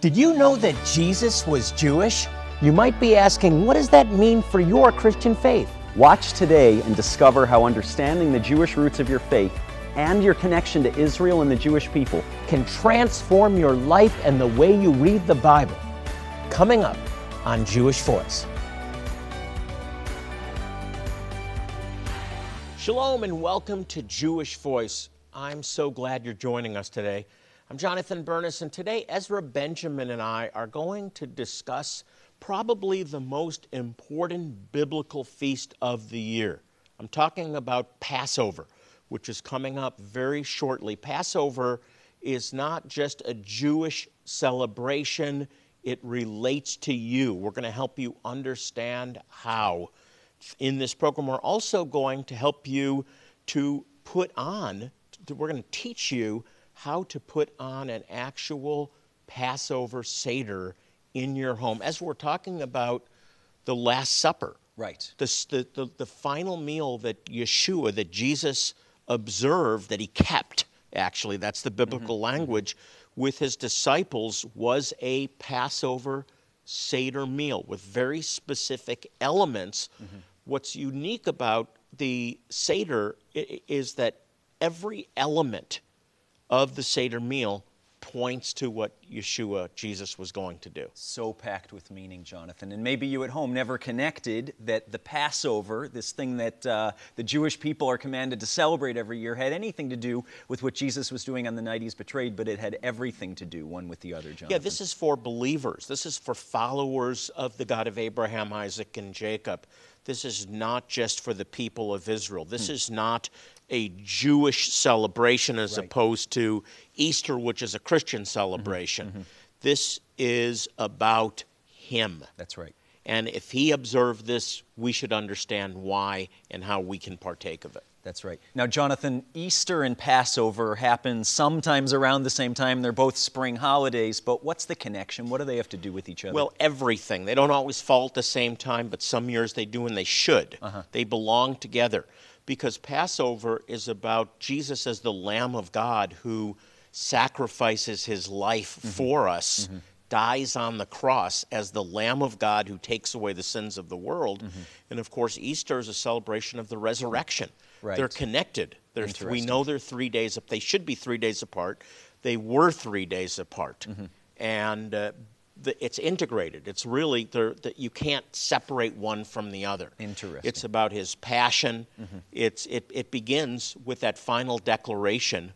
Did you know that Jesus was Jewish? You might be asking, what does that mean for your Christian faith? Watch today and discover how understanding the Jewish roots of your faith and your connection to Israel and the Jewish people Can transform your life and the way you read the Bible. Coming up on Jewish Voice. Shalom and welcome to Jewish Voice. I'm so glad you're joining us today. I'm Jonathan Bernis, and today Ezra Benjamin and I are going to discuss probably the most important biblical feast of the year. I'm talking about Passover, which is coming up very shortly. Passover is not just a Jewish celebration, it relates to you. We're going to help you understand how. In this program, we're also going to help you to put on, we're going to teach you how to put on an actual Passover Seder in your home. As we're talking about the Last Supper, Right. the, the, the, the final meal that Yeshua, that Jesus observed, that he kept, actually, that's the biblical mm-hmm. language, with his disciples was a Passover Seder meal with very specific elements. Mm-hmm. What's unique about the Seder is that every element of the Seder meal points to what Yeshua, Jesus, was going to do. So packed with meaning, Jonathan. And maybe you at home never connected that the Passover, this thing that uh, the Jewish people are commanded to celebrate every year, had anything to do with what Jesus was doing on the night he's betrayed, but it had everything to do one with the other, Jonathan. Yeah, this is for believers. This is for followers of the God of Abraham, Isaac, and Jacob. This is not just for the people of Israel. This hmm. is not a Jewish celebration as opposed to Easter, which is a Christian mm-hmm. celebration. Mm-hmm. This is about Him. That's right. And if He observed this, we should understand why and how we can partake of it. That's right. Now, Jonathan, Easter and Passover happen sometimes around the same time. They're both spring holidays, but what's the connection? What do they have to do with each other? Well, everything. They don't always fall at the same time, but some years they do and they should. Uh-huh. They belong together because Passover is about Jesus as the Lamb of God who sacrifices his life mm-hmm. for us, mm-hmm. dies on the cross as the Lamb of God who takes away the sins of the world. Mm-hmm. And of course, Easter is a celebration of the resurrection. Right. They're connected. They're, we know they're three days. They should be three days apart. They were three days apart, Mm-hmm. and uh, the, it's integrated. It's really that you can't separate one from the other. Interesting. It's about his passion. It's it, it begins with that final declaration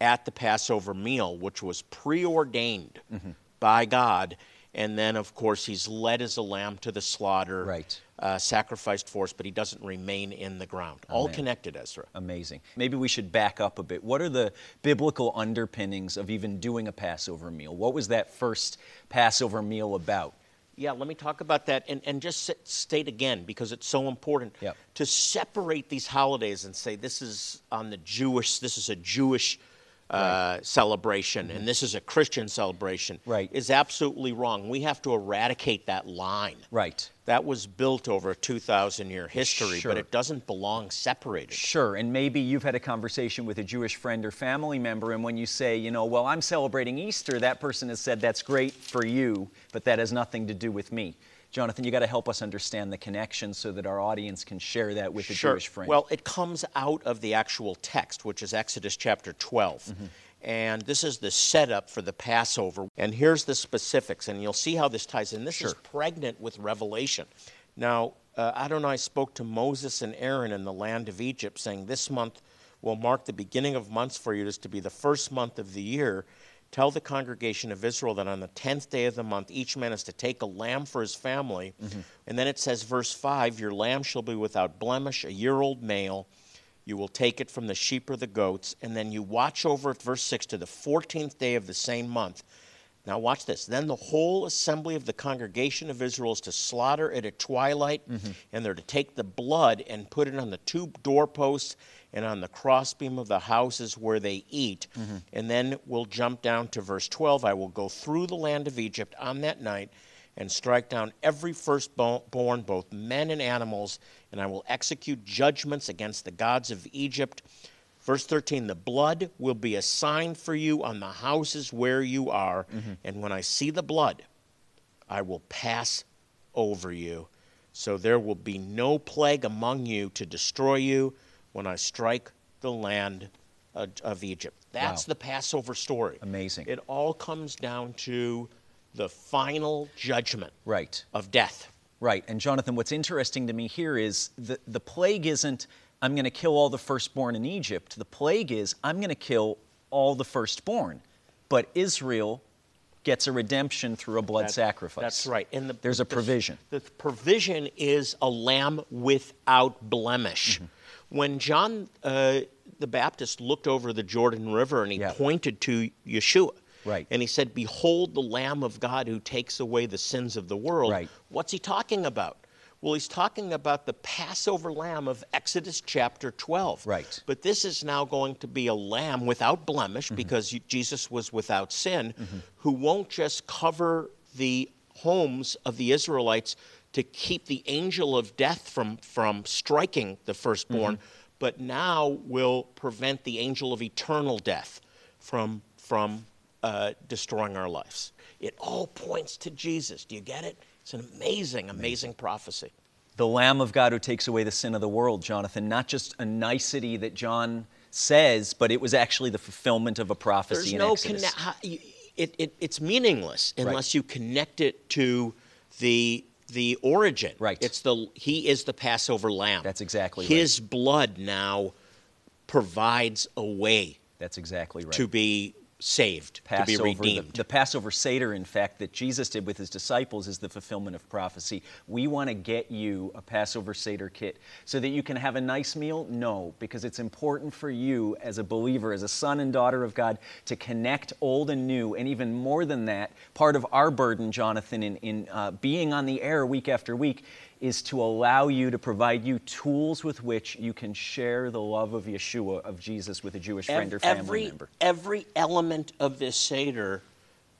at the Passover meal, which was preordained by God. And then, of course, he's led as a lamb to the slaughter, Right. uh, sacrificed for us, but he doesn't remain in the ground. All connected, Ezra. Amazing. Maybe we should back up a bit. What are the biblical underpinnings of even doing a Passover meal? What was that first Passover meal about? Yeah, let me talk about that and, and just s- state again because it's so important Yep. to separate these holidays and say this is on the Jewish, this is a Jewish uh, celebration and this is a Christian celebration. Mm-hmm. Right. Is absolutely wrong. We have to eradicate that line. Right. That was built over a 2,000 year history, Sure. but it doesn't belong separated. Sure, and maybe you've had a conversation with a Jewish friend or family member, and when you say, you know, well, I'm celebrating Easter, that person has said, that's great for you, but that has nothing to do with me. Jonathan, you got to help us understand the connection so that our audience can share that with a Sure. Jewish friend. Well, it comes out of the actual text, which is Exodus chapter 12. Mm-hmm. And this is the setup for the Passover. And here's the specifics, and you'll see how this ties in. This is pregnant with revelation. Now, uh, Adonai spoke to Moses and Aaron in the land of Egypt, saying, This month will mark the beginning of months for you. It is to be the first month of the year. Tell the congregation of Israel that on the tenth day of the month, each man is to take a lamb for his family. Mm-hmm. And then it says, verse 5 Your lamb shall be without blemish, a year old male. You will take it from the sheep or the goats. And then you watch over it, verse 6, to the 14th day of the same month. Now, watch this. Then the whole assembly of the congregation of Israel is to slaughter it at twilight, mm-hmm. and they're to take the blood and put it on the two doorposts and on the crossbeam of the houses where they eat. Mm-hmm. And then we'll jump down to verse 12. I will go through the land of Egypt on that night and strike down every firstborn, both men and animals, and I will execute judgments against the gods of Egypt. Verse 13 The blood will be a sign for you on the houses where you are, mm-hmm. and when I see the blood, I will pass over you. So there will be no plague among you to destroy you when I strike the land of, Egypt. That's Wow. the Passover story. Amazing. It all comes down to the final judgment Right. of death. Right. And Jonathan, what's interesting to me here is the, the plague isn't, I'm going to kill all the firstborn in Egypt. The plague is, I'm going to kill all the firstborn. But Israel gets a redemption through a blood That- sacrifice. That's right. And the, There's a the- provision. The, provision is a lamb without blemish. Mm-hmm. When John uh, the Baptist looked over the Jordan River and he Yeah. pointed to Yeshua, Right. and he said, "Behold, the Lamb of God who takes away the sins of the world." Right. What's he talking about? Well, he's talking about the Passover lamb of Exodus chapter 12. Right. Mm-hmm. But this is now going to be a lamb without blemish because Jesus was without sin, who won't just cover the homes of the Israelites to keep the angel of death from, from striking the firstborn, Mm-hmm. but now will prevent the angel of eternal death from, from uh, destroying our lives. It all points to Jesus. Do you get it? It's an amazing, amazing prophecy. the Lamb of God who takes away the sin of the world, Jonathan. Not just a nicety that John says, but it was actually the fulfillment of a prophecy There's in no Exodus. conne- it, it, it's meaningless unless you connect it to the the origin. Right. It's the he is the Passover lamb. That's exactly right. His blood now provides a way That's exactly right. to be saved, to be Passover, the, redeemed. the Passover Seder, in fact, that Jesus did with his disciples is the fulfillment of prophecy. We want to get you a Passover Seder kit so that you can have a nice meal? No, because it's important for you as a believer, as a son and daughter of God, to connect old and new. And even more than that, part of our burden, Jonathan, in, in uh, being on the air week after week, is to allow you to provide you tools with which you can share the love of Yeshua, of Jesus, with a Jewish friend or family every, member. Every element of this Seder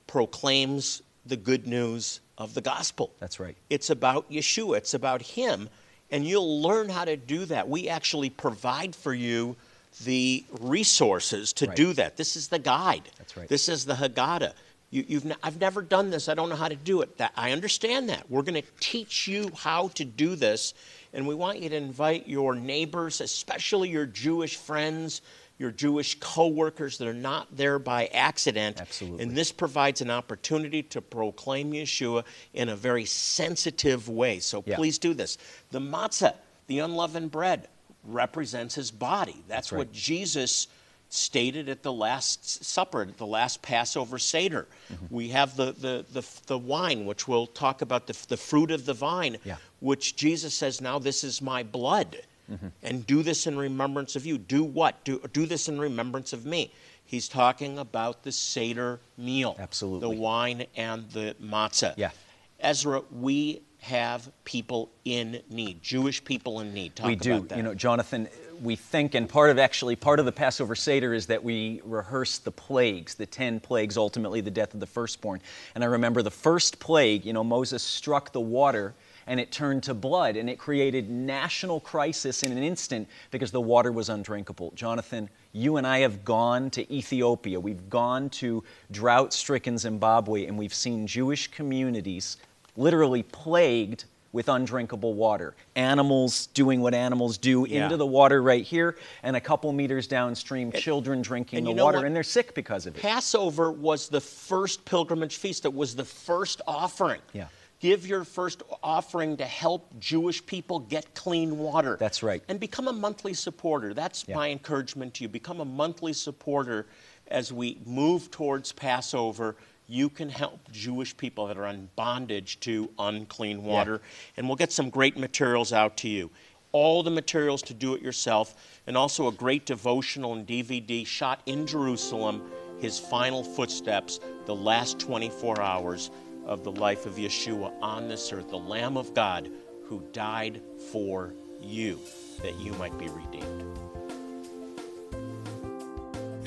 proclaims the good news of the gospel. That's right. It's about Yeshua, it's about Him, and you'll learn how to do that. We actually provide for you the resources to Right. do that. This is the guide. That's right. This is the Haggadah. You, you've ne- I've never done this. I don't know how to do it. That, I understand that. We're going to teach you how to do this, and we want you to invite your neighbors, especially your Jewish friends, your Jewish coworkers that are not there by accident. Absolutely. And this provides an opportunity to proclaim Yeshua in a very sensitive way. So Yeah. please do this. The matzah, the unleavened bread, represents his body. That's, That's right. what Jesus stated at the Last Supper, at the last Passover Seder. Mm-hmm. We have the, the, the, the wine, which we'll talk about, the, the fruit of the vine, Yeah. which Jesus says, Now this is my blood. Mm-hmm. And do this in remembrance of you. Do what? Do, do this in remembrance of me. He's talking about the Seder meal, Absolutely. the wine and the matzah. Yeah. Ezra, we have people in need, Jewish people in need. Talk we do. about that. You know, Jonathan, we think, and part of actually, part of the Passover Seder is that we rehearse the plagues, the 10 plagues, ultimately the death of the firstborn. And I remember the first plague, you know, Moses struck the water and it turned to blood and it created national crisis in an instant because the water was undrinkable. Jonathan, you and I have gone to Ethiopia. We've gone to drought stricken Zimbabwe and we've seen Jewish communities literally plagued with undrinkable water. Animals doing what animals do Yeah. into the water right here, and a couple meters downstream, children drinking the water, what? and they're sick because of it. Passover was the first pilgrimage feast. It was the first offering. Yeah. Give your first offering to help Jewish people get clean water. That's right. And become a monthly supporter. That's Yeah. my encouragement to you. Become a monthly supporter as we move towards Passover. You can help Jewish people that are in bondage to unclean water. And we'll get some great materials out to you. All the materials to do it yourself, and also a great devotional and DVD shot in Jerusalem, his final footsteps, the last 24 hours of the life of Yeshua on this earth, the Lamb of God who died for you, that you might be redeemed.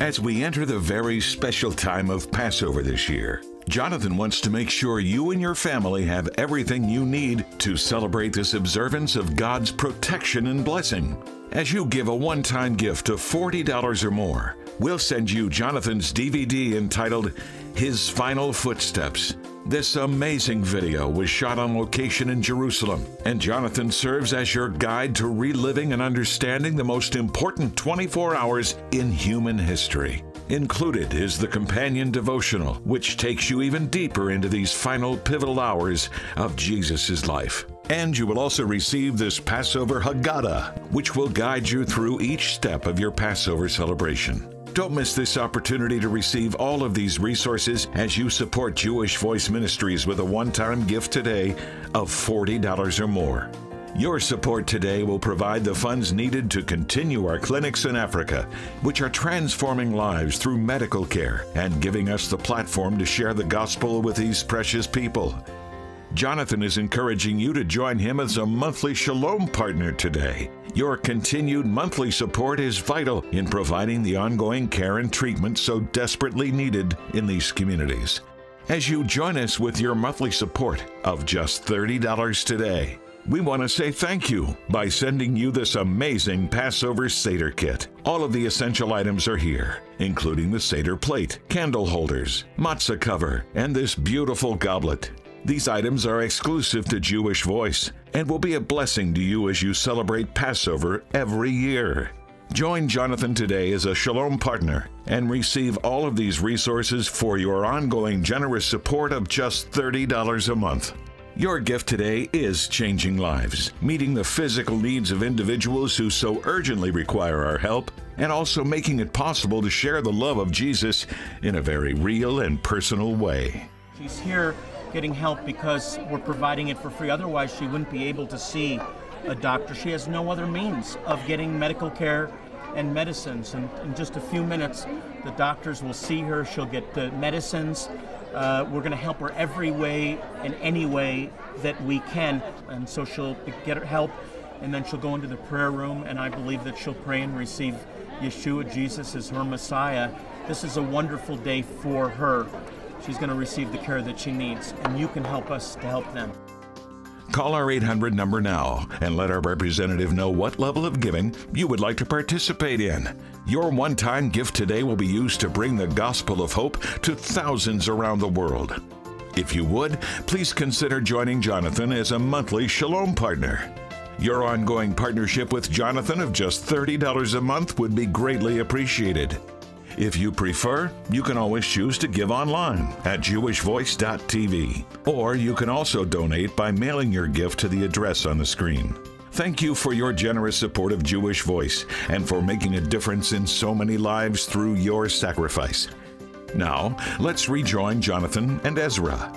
As we enter the very special time of Passover this year, Jonathan wants to make sure you and your family have everything you need to celebrate this observance of God's protection and blessing. As you give a one time gift of $40 or more, we'll send you Jonathan's DVD entitled His Final Footsteps. This amazing video was shot on location in Jerusalem, and Jonathan serves as your guide to reliving and understanding the most important 24 hours in human history. Included is the companion devotional, which takes you even deeper into these final pivotal hours of Jesus' life. And you will also receive this Passover Haggadah, which will guide you through each step of your Passover celebration. Don't miss this opportunity to receive all of these resources as you support Jewish Voice Ministries with a one time gift today of $40 or more. Your support today will provide the funds needed to continue our clinics in Africa, which are transforming lives through medical care and giving us the platform to share the gospel with these precious people. Jonathan is encouraging you to join him as a monthly Shalom partner today. Your continued monthly support is vital in providing the ongoing care and treatment so desperately needed in these communities. As you join us with your monthly support of just $30 today, we want to say thank you by sending you this amazing Passover Seder kit. All of the essential items are here, including the Seder plate, candle holders, matzah cover, and this beautiful goblet. These items are exclusive to Jewish Voice and will be a blessing to you as you celebrate Passover every year. Join Jonathan today as a Shalom partner and receive all of these resources for your ongoing generous support of just $30 a month. Your gift today is changing lives, meeting the physical needs of individuals who so urgently require our help, and also making it possible to share the love of Jesus in a very real and personal way. She's here getting help because we're providing it for free. Otherwise, she wouldn't be able to see a doctor. She has no other means of getting medical care and medicines. And in just a few minutes, the doctors will see her. She'll get the medicines. Uh, we're going to help her every way and any way that we can. And so she'll get her help, and then she'll go into the prayer room, and I believe that she'll pray and receive Yeshua, Jesus, as her Messiah. This is a wonderful day for her she's going to receive the care that she needs, and you can help us to help them. Call our 800 number now and let our representative know what level of giving you would like to participate in. Your one time gift today will be used to bring the gospel of hope to thousands around the world. If you would, please consider joining Jonathan as a monthly Shalom partner. Your ongoing partnership with Jonathan of just $30 a month would be greatly appreciated. If you prefer, you can always choose to give online at jewishvoice.tv, or you can also donate by mailing your gift to the address on the screen. Thank you for your generous support of Jewish Voice and for making a difference in so many lives through your sacrifice. Now, let's rejoin Jonathan and Ezra.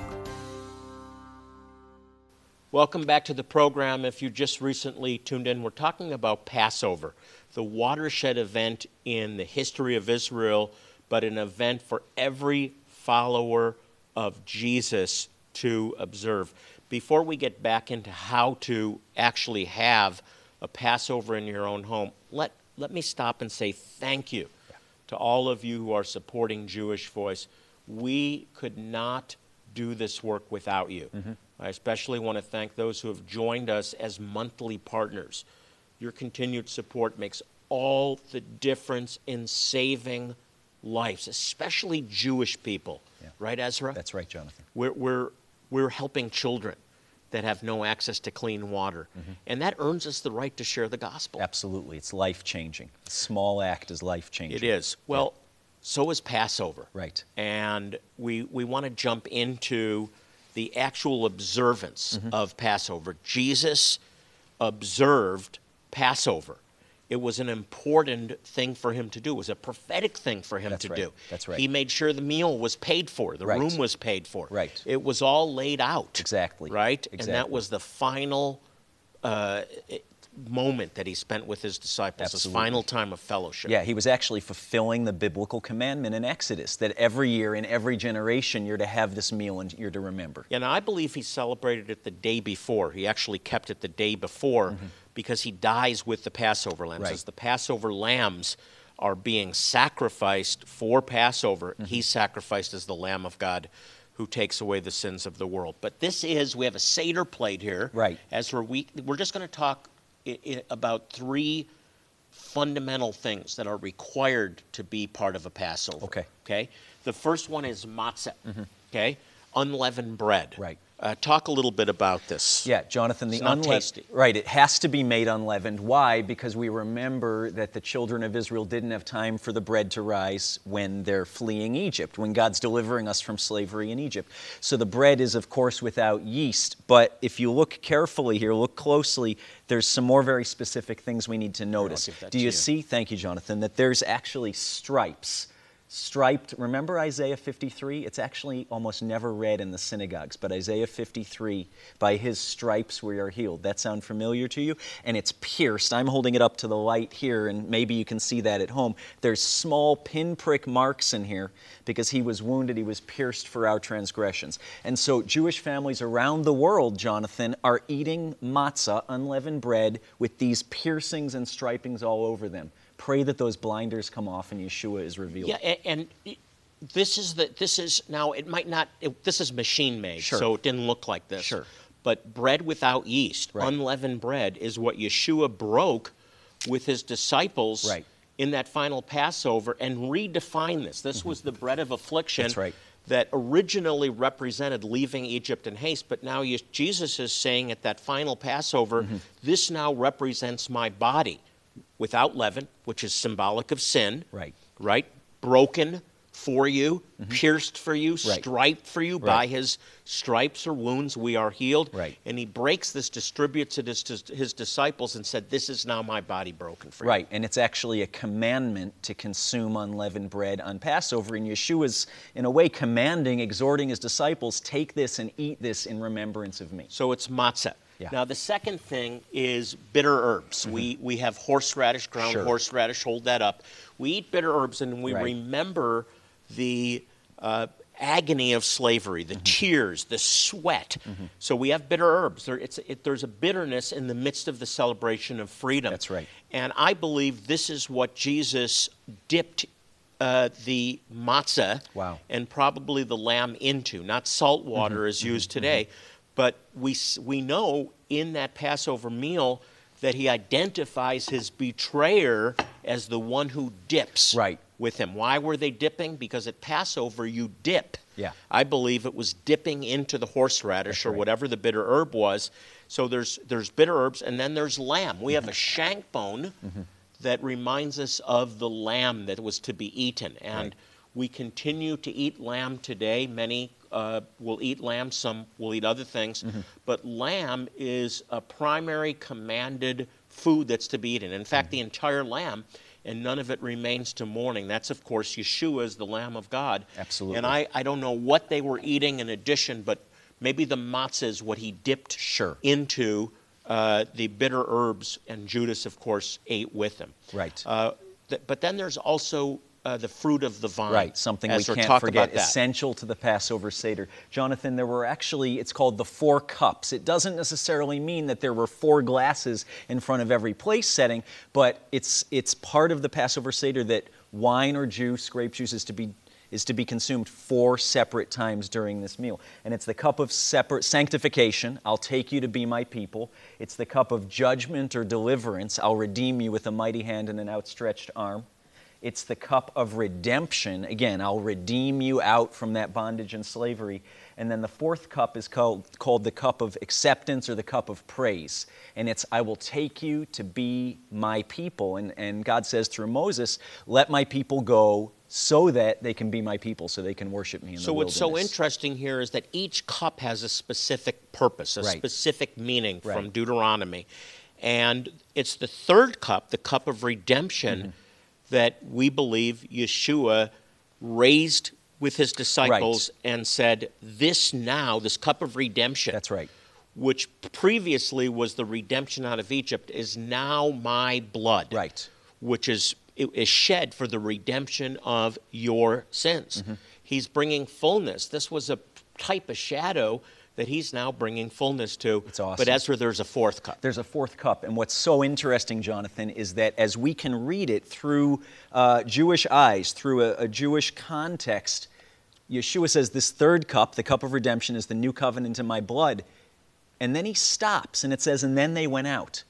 Welcome back to the program. If you just recently tuned in, we're talking about Passover the watershed event in the history of Israel, but an event for every follower of Jesus to observe. Before we get back into how to actually have a Passover in your own home, let, let me stop and say thank you to all of you who are supporting Jewish Voice. We could not do this work without you. Mm-hmm. I especially want to thank those who have joined us as monthly partners. Your continued support makes all the difference in saving lives, especially Jewish people. Yeah. Right, Ezra? That's right, Jonathan. We're, we're, we're helping children that have no access to clean water. Mm-hmm. And that earns us the right to share the gospel. Absolutely. It's life changing. A small act is life changing. It is. Well, yeah. so is Passover. Right. And we, we want to jump into the actual observance mm-hmm. of Passover. Jesus observed Passover. It was an important thing for him to do. It was a prophetic thing for him That's to right. do. That's right. He made sure the meal was paid for, the right. room was paid for. Right. It was all laid out. Exactly. Right? Exactly. And that was the final uh, moment that he spent with his disciples, Absolutely. his final time of fellowship. Yeah, he was actually fulfilling the biblical commandment in Exodus that every year in every generation you're to have this meal and you're to remember. And I believe he celebrated it the day before. He actually kept it the day before mm-hmm. Because he dies with the Passover lambs. Right. As the Passover lambs are being sacrificed for Passover, mm-hmm. he's sacrificed as the Lamb of God who takes away the sins of the world. But this is, we have a Seder plate here. Right. As we're, we, we're just going to talk about three fundamental things that are required to be part of a Passover. Okay. Okay. The first one is matzah. Okay. Unleavened bread. Right. Uh, talk a little bit about this. Yeah, Jonathan, the unleavened. Right, it has to be made unleavened. Why? Because we remember that the children of Israel didn't have time for the bread to rise when they're fleeing Egypt, when God's delivering us from slavery in Egypt. So the bread is, of course, without yeast. But if you look carefully here, look closely, there's some more very specific things we need to notice. Do you you. see, thank you, Jonathan, that there's actually stripes striped. Remember Isaiah 53? It's actually almost never read in the synagogues, but Isaiah 53, by his stripes we are healed. That sound familiar to you? And it's pierced. I'm holding it up to the light here, and maybe you can see that at home. There's small pinprick marks in here because he was wounded, he was pierced for our transgressions. And so Jewish families around the world, Jonathan, are eating matzah, unleavened bread, with these piercings and stripings all over them. Pray that those blinders come off and Yeshua is revealed. Yeah, a- and this is the this is now it might not it, this is machine made, Sure. so it didn't look like this. Sure. But bread without yeast, Right. unleavened bread, is what Yeshua broke with his disciples Right. in that final Passover and redefined this. This was the bread of affliction. Mm-hmm. That's right. That originally represented leaving Egypt in haste, but now you, Jesus is saying at that final Passover, Mm-hmm. this now represents my body without leaven, which is symbolic of sin Right. right? Broken for you, pierced for you, Mm-hmm. Right. striped for you. By his stripes or wounds, we are healed. Right. And he breaks this, distributes it to his, his disciples, and said, This is now my body broken for you. Right, and it's actually a commandment to consume unleavened bread on Passover. And Yeshua's, in a way, commanding, exhorting his disciples, take this and eat this in remembrance of me. So it's matzah. Yeah. Now the second thing is bitter herbs. We we have horseradish, ground Sure. horseradish. Hold that up. We eat bitter herbs, and we Right. remember the uh, agony of slavery, Mm-hmm. the tears, the sweat. So we have bitter herbs. There, it's, it, there's a bitterness in the midst of the celebration of freedom. That's right. And I believe this is what Jesus dipped uh, the matzah Wow. and probably the lamb into. Not salt water Mm-hmm. as used today, but we, we know in that Passover meal that he identifies his betrayer as the one who dips Right. with him. Why were they dipping? Because at Passover you dip. Yeah. I believe it was dipping into the horseradish or right. whatever the bitter herb was. So there's there's bitter herbs and then there's lamb. We have a shank bone Mm-hmm. that reminds us of the lamb that was to be eaten. And Right. we continue to eat lamb today. Many uh, will eat lamb, some will eat other things. Mm-hmm. But lamb is a primary commanded food that's to be eaten. In fact, Mm-hmm. the entire lamb, and none of it remains to morning. That's, of course, Yeshua is the Lamb of God. Absolutely. And I, I don't know what they were eating in addition, but maybe the matzah is what he dipped Sure. into uh, the bitter herbs, and Judas, of course, ate with him. Right. Uh, th- but then there's also uh, the fruit of the vine. Right, something we can't forget, essential to the Passover Seder. Jonathan, there were actually, it's called the four cups. It doesn't necessarily mean that there were four glasses in front of every place setting, but it's, it's part of the Passover Seder that wine or juice, grape juice, is to be is to be consumed four separate times during this meal. And it's the cup of separate sanctification, I'll take you to be my people. It's the cup of judgment or deliverance, I'll redeem you with a mighty hand and an outstretched arm. It's the cup of redemption. Again, I'll redeem you out from that bondage and slavery. And then the fourth cup is called, called the cup of acceptance or the cup of praise. And it's, I will take you to be my people. And, and God says through Moses, let my people go so that they can be my people, so they can worship me in So the wilderness. So what's so interesting here is that each cup has a specific purpose, a Right. specific meaning from Deuteronomy. And it's the third cup, the cup of redemption, Mm-hmm. That we believe Yeshua raised with his disciples and said, This now, this cup of redemption, That's right. which previously was the redemption out of Egypt, is now my blood. Right. Which is, is shed for the redemption of your sins. Mm-hmm. He's bringing fullness. This was a type of shadow that he's now bringing fullness to. It's awesome. But Ezra, there's a fourth cup. There's a fourth cup. And what's so interesting, Jonathan, is that as we can read it through uh, Jewish eyes, through a, a Jewish context, Yeshua says, This third cup, the cup of redemption, is the new covenant in my blood. And then he stops and it says, And then they went out.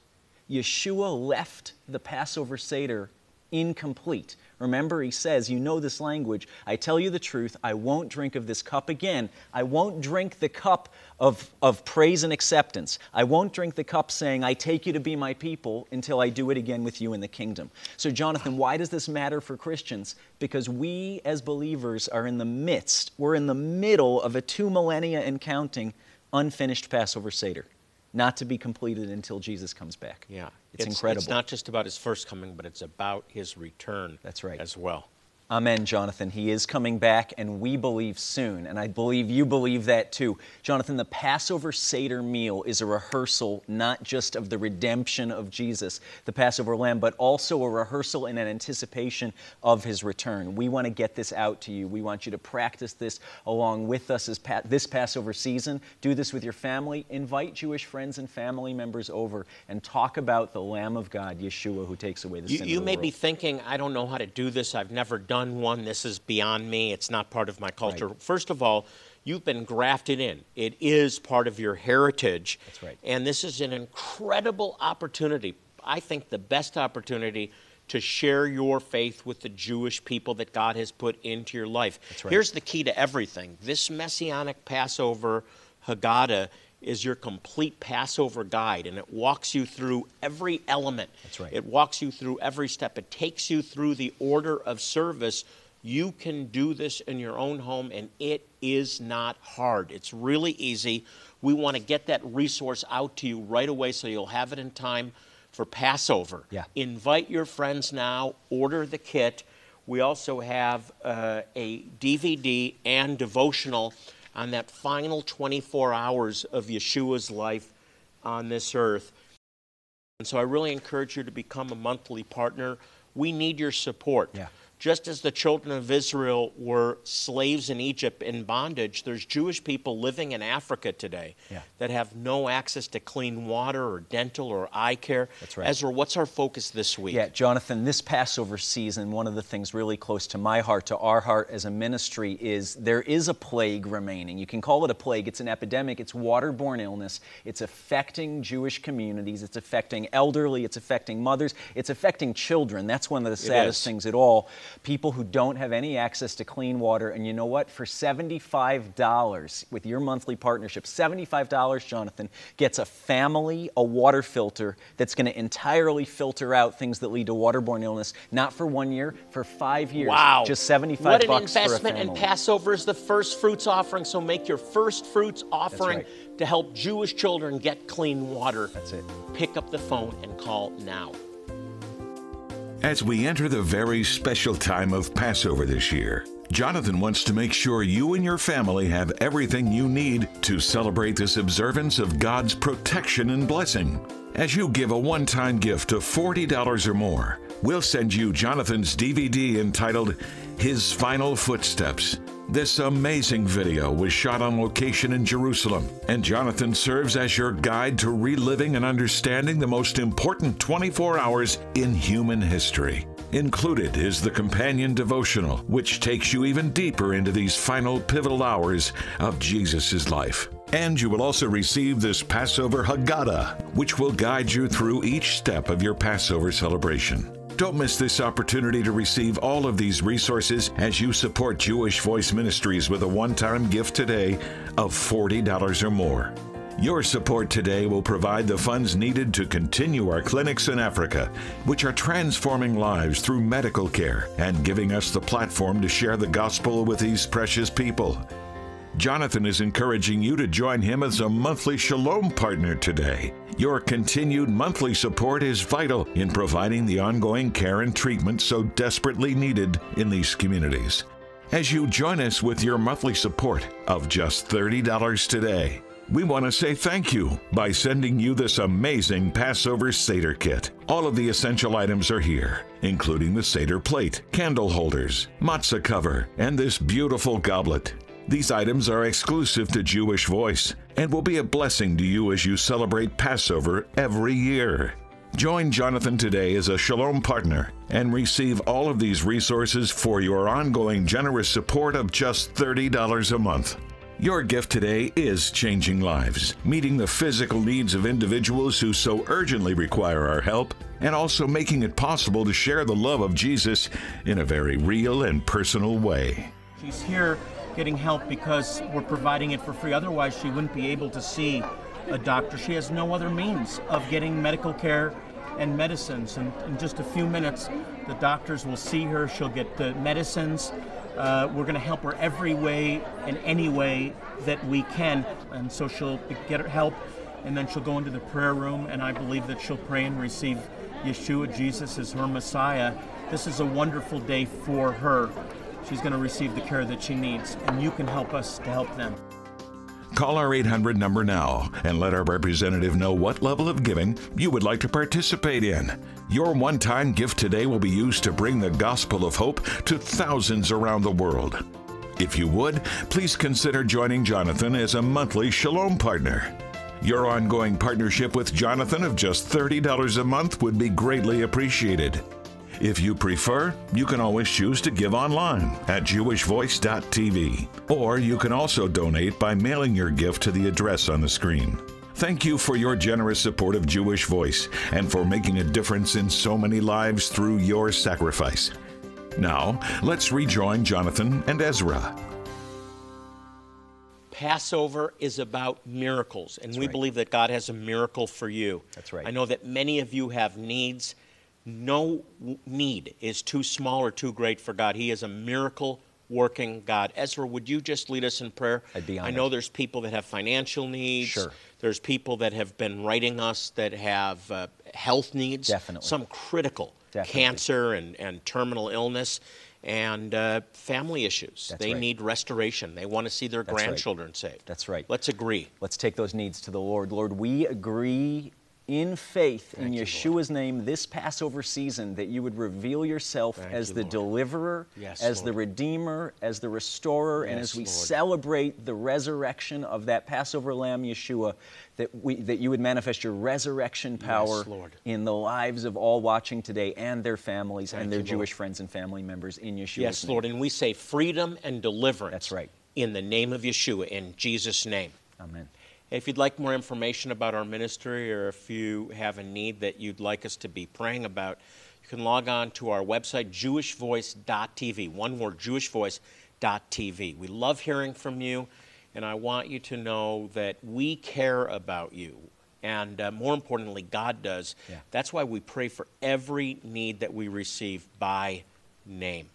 Yeshua left the Passover Seder incomplete. Remember, he says, You know this language. I tell you the truth, I won't drink of this cup again. I won't drink the cup of, of praise and acceptance. I won't drink the cup saying, I take you to be my people until I do it again with you in the kingdom. So, Jonathan, why does this matter for Christians? Because we as believers are in the midst, we're in the middle of a two millennia and counting unfinished Passover Seder not to be completed until Jesus comes back. Yeah. It's, incredible. It's not just about his first coming, but it's about his return. That's right. As well. Amen, Jonathan. He is coming back, and we believe soon. And I believe you believe that too. Jonathan, the Passover Seder meal is a rehearsal not just of the redemption of Jesus, the Passover lamb, but also a rehearsal in an anticipation of his return. We want to get this out to you. We want you to practice this along with us pa- this Passover season. Do this with your family. Invite Jewish friends and family members over and talk about the Lamb of God, Yeshua, who takes away the you, sin you of the may world. be thinking, I don't know how to do this. I've never done one. This is beyond me. It's not part of my culture. Right. First of all, you've been grafted in. It is part of your heritage. That's right. And this is an incredible opportunity. I think the best opportunity to share your faith with the Jewish people that God has put into your life. That's right. Here's the key to everything. This messianic Passover Haggadah is your complete Passover guide, and it walks you through every element. That's right. It walks you through every step. It takes you through the order of service. You can do this in your own home, and it is not hard. It's really easy. We want to get that resource out to you right away so you'll have it in time for Passover. Yeah. Invite your friends now, order the kit. We also have uh, a DVD and devotional on that final 24 hours of Yeshua's life on this earth. And so I really encourage you to become a monthly partner. We need your support. Yeah. Just as the children of Israel were slaves in Egypt in bondage, there's Jewish people living in Africa today Yeah. that have no access to clean water or dental or eye care. That's right. Ezra, what's our focus this week? Yeah, Jonathan, this Passover season, one of the things really close to my heart, to our heart as a ministry, is there is a plague remaining. You can call it a plague. It's an epidemic. It's waterborne illness. It's affecting Jewish communities. It's affecting elderly. It's affecting mothers. It's affecting children. That's one of the saddest things at all. People who don't have any access to clean water. And you know what? For $75 with your monthly partnership, $75, Jonathan, gets a family a water filter that's going to entirely filter out things that lead to waterborne illness, not for one year, for five years. Wow. Just 75. What an bucks investment for a in. Passover is the first fruits offering. So make your first fruits offering right. to help Jewish children get clean water. That's it. Pick up the phone and call now. As we enter the very special time of Passover this year, Jonathan wants to make sure you and your family have everything you need to celebrate this observance of God's protection and blessing. As you give a one time gift of $40 or more, we'll send you Jonathan's DVD entitled His Final Footsteps. This amazing video was shot on location in Jerusalem, and Jonathan serves as your guide to reliving and understanding the most important 24 hours in human history. Included is the companion devotional, which takes you even deeper into these final pivotal hours of Jesus' life. And you will also receive this Passover Haggadah, which will guide you through each step of your Passover celebration. Don't miss this opportunity to receive all of these resources as you support Jewish Voice Ministries with a one time gift today of $40 or more. Your support today will provide the funds needed to continue our clinics in Africa, which are transforming lives through medical care and giving us the platform to share the gospel with these precious people. Jonathan is encouraging you to join him as a monthly Shalom partner today. Your continued monthly support is vital in providing the ongoing care and treatment so desperately needed in these communities. As you join us with your monthly support of just $30 today, we want to say thank you by sending you this amazing Passover Seder kit. All of the essential items are here, including the Seder plate, candle holders, matzah cover, and this beautiful goblet. These items are exclusive to Jewish Voice and will be a blessing to you as you celebrate Passover every year. Join Jonathan today as a Shalom partner and receive all of these resources for your ongoing generous support of just $30 a month. Your gift today is changing lives, meeting the physical needs of individuals who so urgently require our help, and also making it possible to share the love of Jesus in a very real and personal way. She's here getting help because we're providing it for free. Otherwise, she wouldn't be able to see a doctor. She has no other means of getting medical care and medicines. And in just a few minutes, the doctors will see her. She'll get the medicines. Uh, we're going to help her every way and any way that we can. And so she'll get her help, and then she'll go into the prayer room, and I believe that she'll pray and receive Yeshua, Jesus, as her Messiah. This is a wonderful day for her. She's going to receive the care that she needs, and you can help us to help them. Call our 800 number now and let our representative know what level of giving you would like to participate in. Your one time gift today will be used to bring the gospel of hope to thousands around the world. If you would, please consider joining Jonathan as a monthly Shalom partner. Your ongoing partnership with Jonathan of just $30 a month would be greatly appreciated. If you prefer, you can always choose to give online at jewishvoice.tv, or you can also donate by mailing your gift to the address on the screen. Thank you for your generous support of Jewish Voice and for making a difference in so many lives through your sacrifice. Now, let's rejoin Jonathan and Ezra. Passover is about miracles, and we right. believe that God has a miracle for you. That's right. I know that many of you have needs. No need is too small or too great for God. He is a miracle working God. Ezra, would you just lead us in prayer? I'd be honored. I know there's people that have financial needs. Sure. There's people that have been writing us that have uh, health needs. Definitely. Some critical Definitely. cancer and, and terminal illness and uh, family issues. That's they right. need restoration. They want to see their That's right. grandchildren saved. That's right. Let's agree. Let's take those needs to the Lord. Lord, we agree in faith in you, Yeshua's name this Passover season that you would reveal yourself Thank as you, the Lord. deliverer, Yes, as the redeemer, as the restorer, and as we Lord. celebrate the resurrection of that Passover lamb Yeshua, that we that you would manifest your resurrection power Lord. in the lives of all watching today and their families Thank and their you, Lord. Jewish friends and family members in Yeshua's Yes, name. Lord. And we say freedom and deliverance. That's right. In the name of Yeshua, in Jesus' name. Amen. If you'd like more information about our ministry or if you have a need that you'd like us to be praying about, you can log on to our website, jewishvoice.tv. One word, jewishvoice.tv. We love hearing from you, and I want you to know that we care about you. And uh, more importantly, God does. Yeah. That's why we pray for every need that we receive by name.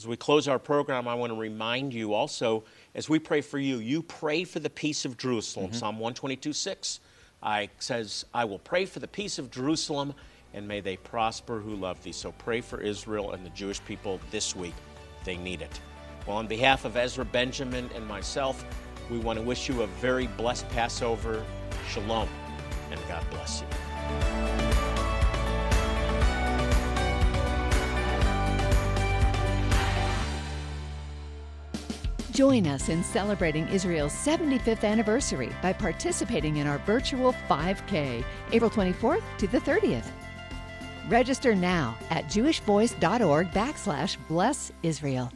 As we close our program, I want to remind you also, as we pray for you, you pray for the peace of Jerusalem. Mm-hmm. Psalm 122 6 I, says, I will pray for the peace of Jerusalem, and may they prosper who love thee. So pray for Israel and the Jewish people this week. They need it. Well, on behalf of Ezra Benjamin and myself, we want to wish you a very blessed Passover. Shalom, and God bless you. Join us in celebrating Israel's 75th anniversary by participating in our virtual 5K, April 24th to the 30th. Register now at jewishvoice.org backslash bless Israel.